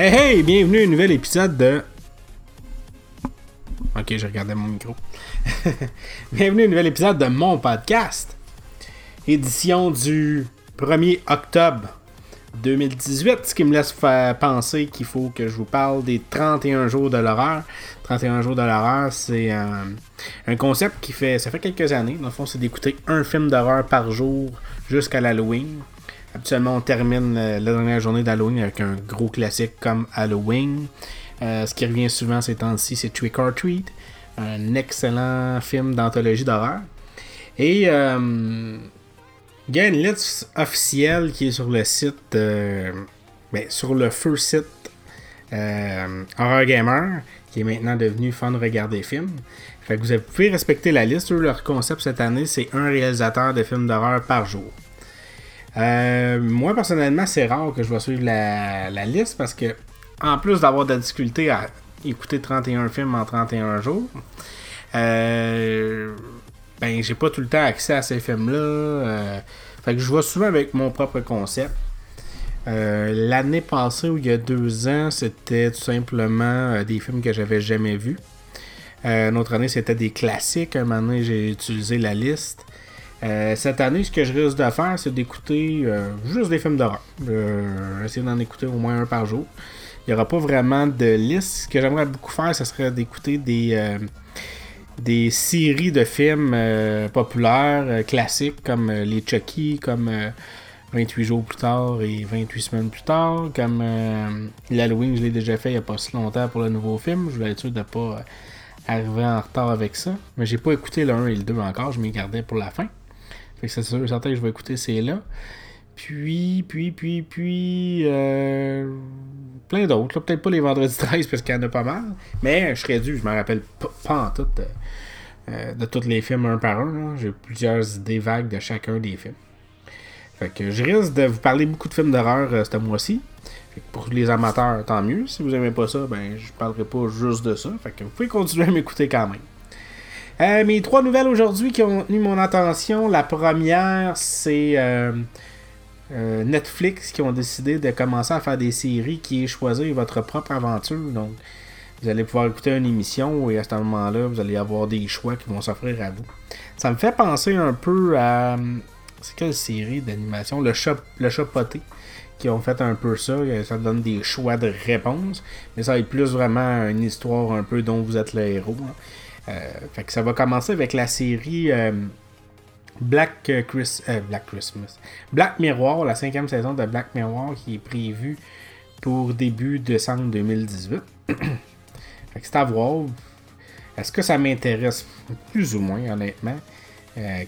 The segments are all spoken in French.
Hey hey, bienvenue à un nouvel épisode de. Ok, je regardais mon micro. bienvenue à un nouvel épisode de mon podcast. Édition du 1er octobre 2018, ce qui me laisse penser qu'il faut que je vous parle des 31 jours de l'horreur. 31 jours de l'horreur, c'est un, un, concept qui fait. Ça fait quelques années. Dans le fond, c'est d'écouter un film d'horreur par jour jusqu'à l'Halloween. Habituellement, on termine la dernière journée d'Halloween avec un gros classique comme Halloween. Euh, ce qui revient souvent ces temps-ci, c'est Trick or Treat, un excellent film d'anthologie d'horreur. Et euh, il y a une liste officielle qui est sur le site, euh, ben, sur le feu site Horror Gamer, qui est maintenant devenu Fun Regarder Films. Fait que vous pouvez respecter la liste. Leur concept cette année, c'est un réalisateur de films d'horreur par jour. Euh, moi, personnellement, c'est rare que je vais suivre la, liste parce que, en plus d'avoir de la difficulté à écouter 31 films en 31 jours, euh, ben, j'ai pas tout le temps accès à ces films-là. Euh, fait que je vois souvent avec mon propre concept. L'année passée, ou il y a deux ans, c'était tout simplement des films que j'avais jamais vus. une autre année, c'était des classiques. Un moment donné, j'ai utilisé la liste. Euh, cette année, ce que je risque de faire, c'est d'écouter euh, juste des films d'horreur. Euh, essayer d'en écouter au moins un par jour. Il n'y aura pas vraiment de liste. Ce que j'aimerais beaucoup faire, ce serait d'écouter des, des séries de films populaires, classiques, comme les Chucky, comme 28 jours plus tard et 28 semaines plus tard, comme l'Halloween, je l'ai déjà fait il n'y a pas si longtemps pour le nouveau film. Je voulais être sûr de ne pas arriver en retard avec ça. Mais j'ai pas écouté le 1 et le 2 encore, je m'y gardais pour la fin. Fait que c'est sûr certain que je vais écouter ces là. Puis, puis, puis, puis, euh, plein d'autres. Peut-être pas les vendredis 13 parce qu'il y en a pas mal. Mais je serais dû, je me rappelle pas, en tout de, euh, de tous les films un par un. J'ai plusieurs idées vagues de chacun des films. Fait que je risque de vous parler beaucoup de films d'horreur euh, ce mois-ci. Pour les amateurs, tant mieux. Si vous aimez pas ça, ben je parlerai pas juste de ça. Fait que vous pouvez continuer à m'écouter quand même. Euh, mes trois nouvelles aujourd'hui qui ont tenu mon attention. La première, c'est euh, euh, Netflix qui ont décidé de commencer à faire des séries qui est choisir votre propre aventure. Donc, vous allez pouvoir écouter une émission et à ce moment-là, vous allez avoir des choix qui vont s'offrir à vous. Ça me fait penser un peu à. C'est quelle série d'animation? Le chat, le chat poté qui ont fait un peu ça. Ça donne des choix de réponses. Mais ça est plus vraiment une histoire un peu dont vous êtes le héros. Hein. Euh, fait que ça va commencer avec la série euh, Black, euh, Black Christmas. Black Mirror, la cinquième saison de Black Mirror qui est prévue pour début décembre 2018. fait que c'est à voir. Est-ce que ça m'intéresse? Plus ou moins, honnêtement?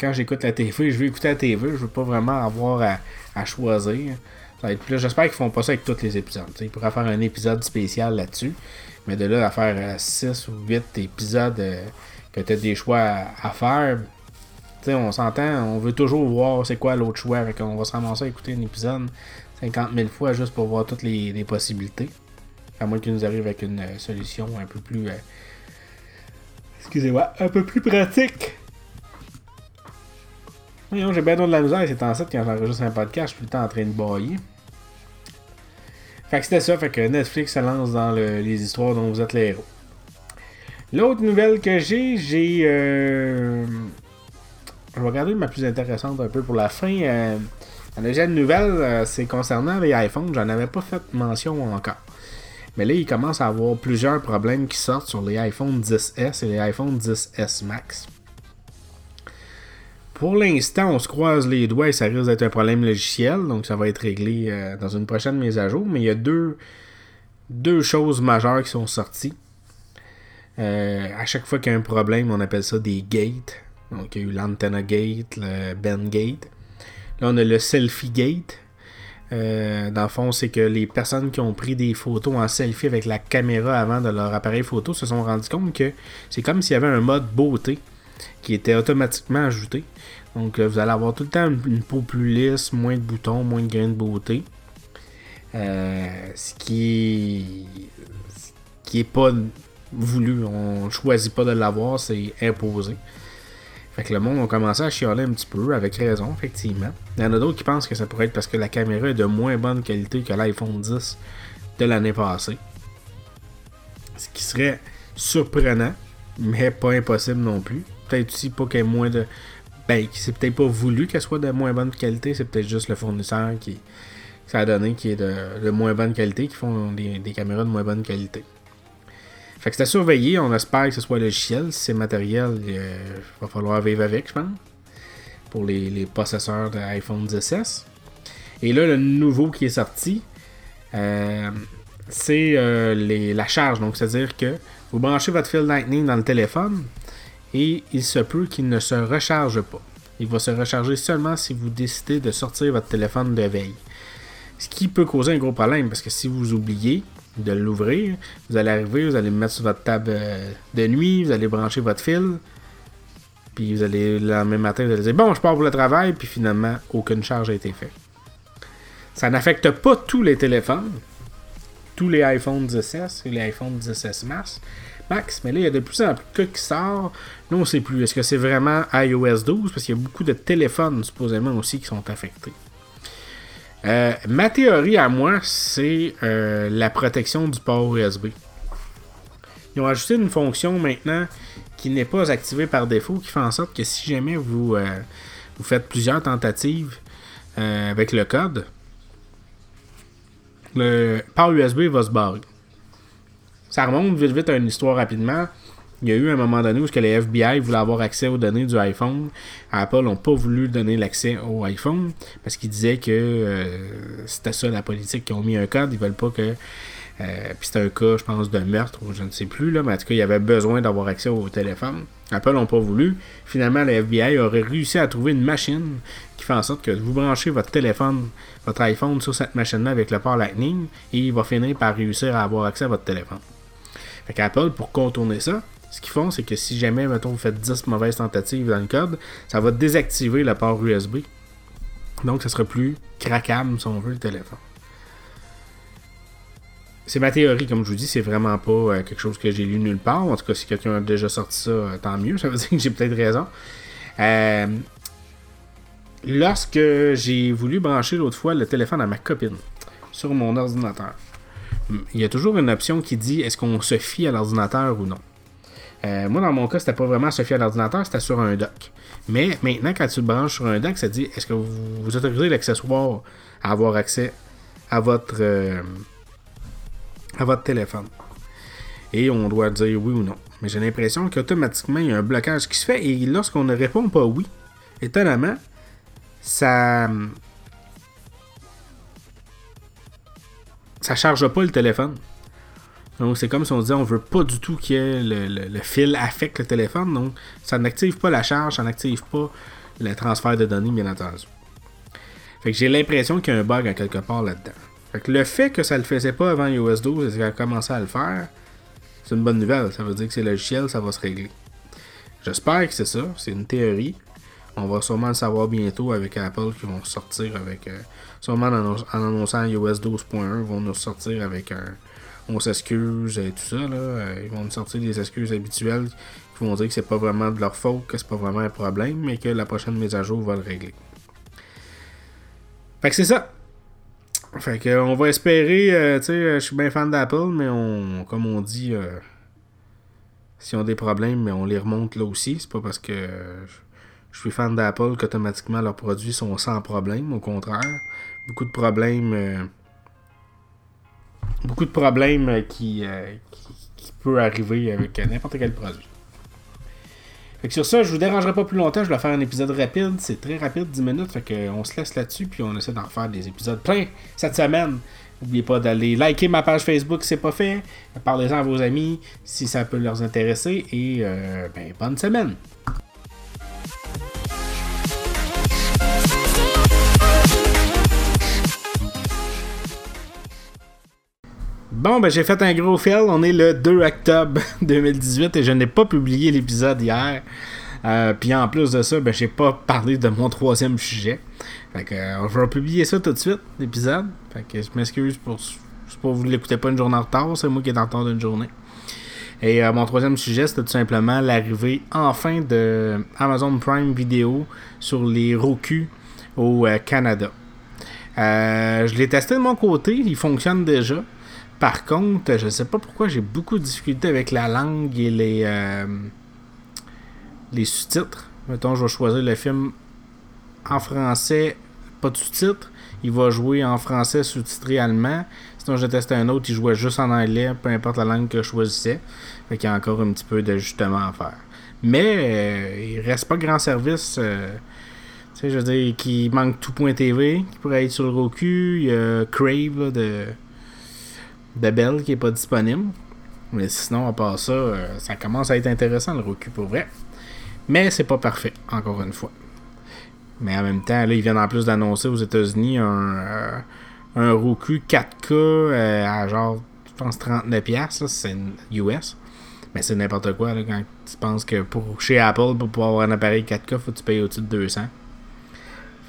quand j'écoute la TV, je vais écouter la TV, je veux pas vraiment avoir à, choisir. J'espère qu'ils font pas ça avec tous les épisodes. ils pourraient faire un épisode spécial là-dessus. Mais de là à faire 6 euh, ou 8 épisodes euh, que tu as des choix à, faire, on s'entend, on veut toujours voir c'est quoi l'autre choix. on va se ramasser à écouter un épisode 50 000 fois juste pour voir toutes les, possibilités. À moins qu'il nous arrive avec une euh, solution un peu plus. excusez-moi, un peu plus pratique. j'ai bien de la misère c'est en fait quand j'enregistre un podcast, je suis tout le temps en train de bailler. Fait que c'était ça, fait que Netflix se lance dans les histoires dont vous êtes les héros. L'autre nouvelle que j'ai, j'ai. Euh, je vais regarder ma plus intéressante un peu pour la fin. Euh, la deuxième nouvelle, euh, c'est concernant les iPhones. J'en avais pas fait mention encore. Mais là, il commence à avoir plusieurs problèmes qui sortent sur les iPhone 10S et les iPhone 10S Max. Pour l'instant, on se croise les doigts et ça risque d'être un problème logiciel, donc ça va être réglé euh, dans une prochaine mise à jour. Mais il y a deux, deux choses majeures qui sont sorties. Euh, à chaque fois qu'il y a un problème, on appelle ça des gates. Donc il y a eu l'antenna gate, le bend gate. Là, on a le selfie gate. Euh, dans le fond, c'est que les personnes qui ont pris des photos en selfie avec la caméra avant de leur appareil photo se sont rendus compte que c'est comme s'il y avait un mode beauté qui était automatiquement ajouté. Donc vous allez avoir tout le temps une, peau plus lisse, moins de boutons, moins de grains de beauté. Euh, ce qui est, pas voulu. On choisit pas de l'avoir, c'est imposé. Fait que le monde a commencé à chialer un petit peu, avec raison, effectivement. Il y en a d'autres qui pensent que ça pourrait être parce que la caméra est de moins bonne qualité que l'iPhone 10 de l'année passée. Ce qui serait surprenant, mais pas impossible non plus. Peut-être aussi pas ait moins de. Ben, c'est peut-être pas voulu qu'elle soit de moins bonne qualité, c'est peut-être juste le fournisseur qui. Ça a donné qui est de, moins bonne qualité, qui font des, caméras de moins bonne qualité. Fait que c'est à surveiller, on espère que ce soit logiciel. Si c'est matériel, il va falloir vivre avec, je pense. Pour les, les possesseurs de iPhone 10S. Et là, le nouveau qui est sorti, euh, c'est euh, la charge. Donc, c'est-à-dire que vous branchez votre fil Lightning dans le téléphone et il se peut qu'il ne se recharge pas. Il va se recharger seulement si vous décidez de sortir votre téléphone de veille. Ce qui peut causer un gros problème parce que si vous oubliez de l'ouvrir, vous allez arriver, vous allez le mettre sur votre table euh, de nuit, vous allez brancher votre fil, puis vous allez le lendemain matin, vous allez dire Bon, je pars pour le travail, puis finalement, aucune charge a été faite. Ça n'affecte pas tous les téléphones, tous les iPhone 10S et les iPhone 10S Max. Max, mais là, il y a de plus en plus de cas qui sortent. Là, on ne sait plus. Est-ce que c'est vraiment iOS 12 Parce qu'il y a beaucoup de téléphones, supposément, aussi, qui sont affectés. Euh, ma théorie à moi, c'est euh, la protection du port USB. Ils ont ajouté une fonction maintenant qui n'est pas activée par défaut, qui fait en sorte que si jamais vous, euh, vous faites plusieurs tentatives avec le code, le port USB va se barrer. Ça remonte vite vite à une histoire rapidement. Il y a eu un moment donné où que les FBI voulaient avoir accès aux données du iPhone. Apple n'ont pas voulu donner l'accès au iPhone parce qu'ils disaient que euh, c'était ça la politique. Ils ont mis un code, ils veulent pas que. Euh, puis c'était un cas, je pense, de meurtre ou je ne sais plus, là, mais en tout cas, il y avait besoin d'avoir accès au téléphone. Apple n'ont pas voulu. Finalement, le FBI aurait réussi à trouver une machine qui fait en sorte que vous branchez votre téléphone, votre iPhone sur cette machine-là avec le port Lightning et il va finir par réussir à avoir accès à votre téléphone. Fait pour contourner ça, ce qu'ils font, c'est que si jamais, mettons, vous faites 10 mauvaises tentatives dans le code, ça va désactiver le port USB. Donc, ça sera plus craquable, si on veut, le téléphone. C'est ma théorie, comme je vous dis, c'est vraiment pas euh, quelque chose que j'ai lu nulle part. En tout cas, si quelqu'un a déjà sorti ça, euh, tant mieux. Ça veut dire que j'ai peut-être raison. Euh, lorsque j'ai voulu brancher l'autre fois le téléphone à ma copine sur mon ordinateur, il y a toujours une option qui dit est-ce qu'on se fie à l'ordinateur ou non? Euh, moi, dans mon cas, c'était pas vraiment se fier à l'ordinateur, c'était sur un dock. Mais maintenant, quand tu le branches sur un dock, ça dit est-ce que vous, autorisez l'accessoire à avoir accès à votre, euh, à votre téléphone? Et on doit dire oui ou non. Mais j'ai l'impression qu'automatiquement, il y a un blocage qui se fait. Et lorsqu'on ne répond pas oui, étonnamment, ça. Ça charge pas le téléphone. Donc, c'est comme si on disait on veut pas du tout que le, fil affecte le téléphone. Donc, ça n'active pas la charge, ça n'active pas le transfert de données, bien entendu. Fait que j'ai l'impression qu'il y a un bug quelque part là-dedans. Fait que le fait que ça le faisait pas avant iOS 12 et qu'il a commencé à le faire, c'est une bonne nouvelle. Ça veut dire que c'est logiciel, ça va se régler. J'espère que c'est ça. C'est une théorie. On va sûrement le savoir bientôt avec Apple qui vont sortir avec. Euh, sûrement en, annonçant iOS 12.1, vont nous sortir avec un, on s'excuse et tout ça. Là. Euh, ils vont nous sortir des excuses habituelles qui vont dire que c'est pas vraiment de leur faute, que c'est pas vraiment un problème, mais que la prochaine mise à jour va le régler. Fait que c'est ça. Fait que on va espérer, euh, tu sais, je suis bien fan d'Apple, mais on, comme on dit, euh, si on a des problèmes, mais on les remonte là aussi. C'est pas parce que je suis fan d'Apple qu'automatiquement leurs produits sont sans problème. Au contraire, beaucoup de problèmes beaucoup de problèmes euh, qui, euh, qui, peut arriver avec n'importe quel produit. Fait que sur ça, je vous dérangerai pas plus longtemps, je vais faire un épisode rapide, c'est très rapide, 10 minutes, fait qu'on se laisse là-dessus, puis on essaie d'en refaire des épisodes pleins cette semaine. N'oubliez pas d'aller liker ma page Facebook si c'est pas fait, parlez-en à vos amis si ça peut leur intéresser, et euh, ben, bonne semaine! Bon, ben j'ai fait un gros fail. On est le 2 octobre 2018 et je n'ai pas publié l'épisode hier. Euh, puis en plus de ça, ben j'ai pas parlé de mon troisième sujet. Fait que euh, je vais publier ça tout de suite, l'épisode. Fait que je m'excuse pour, pour vous l'écoutez pas une journée en retard, c'est moi qui est en retard d'une journée. Et euh, mon troisième sujet, c'était tout simplement l'arrivée enfin de Amazon Prime Video sur les Roku au Canada. je l'ai testé de mon côté, il fonctionne déjà. Par contre, je sais pas pourquoi j'ai beaucoup de difficultés avec la langue et les, euh, les sous-titres. Mettons, je vais choisir le film en français, pas de sous-titres. Il va jouer en français sous-titré allemand. Sinon, je testé un autre, il jouait juste en anglais, peu importe la langue que je choisissais. Fait qu'il y a encore un petit peu d'ajustement à faire. Mais euh, il reste pas grand service. Euh, tu sais, je veux dire, qui manque tout.tv, qui pourrait être sur le Roku. Il y a Crave de, de Bell qui est pas disponible. Mais sinon, à part ça, euh, ça commence à être intéressant le Roku pour vrai. Mais c'est pas parfait, encore une fois. Mais en même temps, là, ils viennent en plus d'annoncer aux États-Unis un, un Roku 4K à genre, je pense, 39$, c'est US. Mais c'est n'importe quoi là, quand tu penses que pour chez Apple, pour pouvoir avoir un appareil 4K, faut que tu payes au-dessus de 200.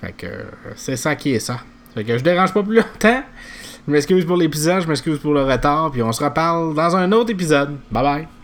Fait que c'est ça qui est ça. Fait que je dérange pas plus longtemps. Je m'excuse pour l'épisode, je m'excuse pour le retard, puis on se reparle dans un autre épisode. Bye bye.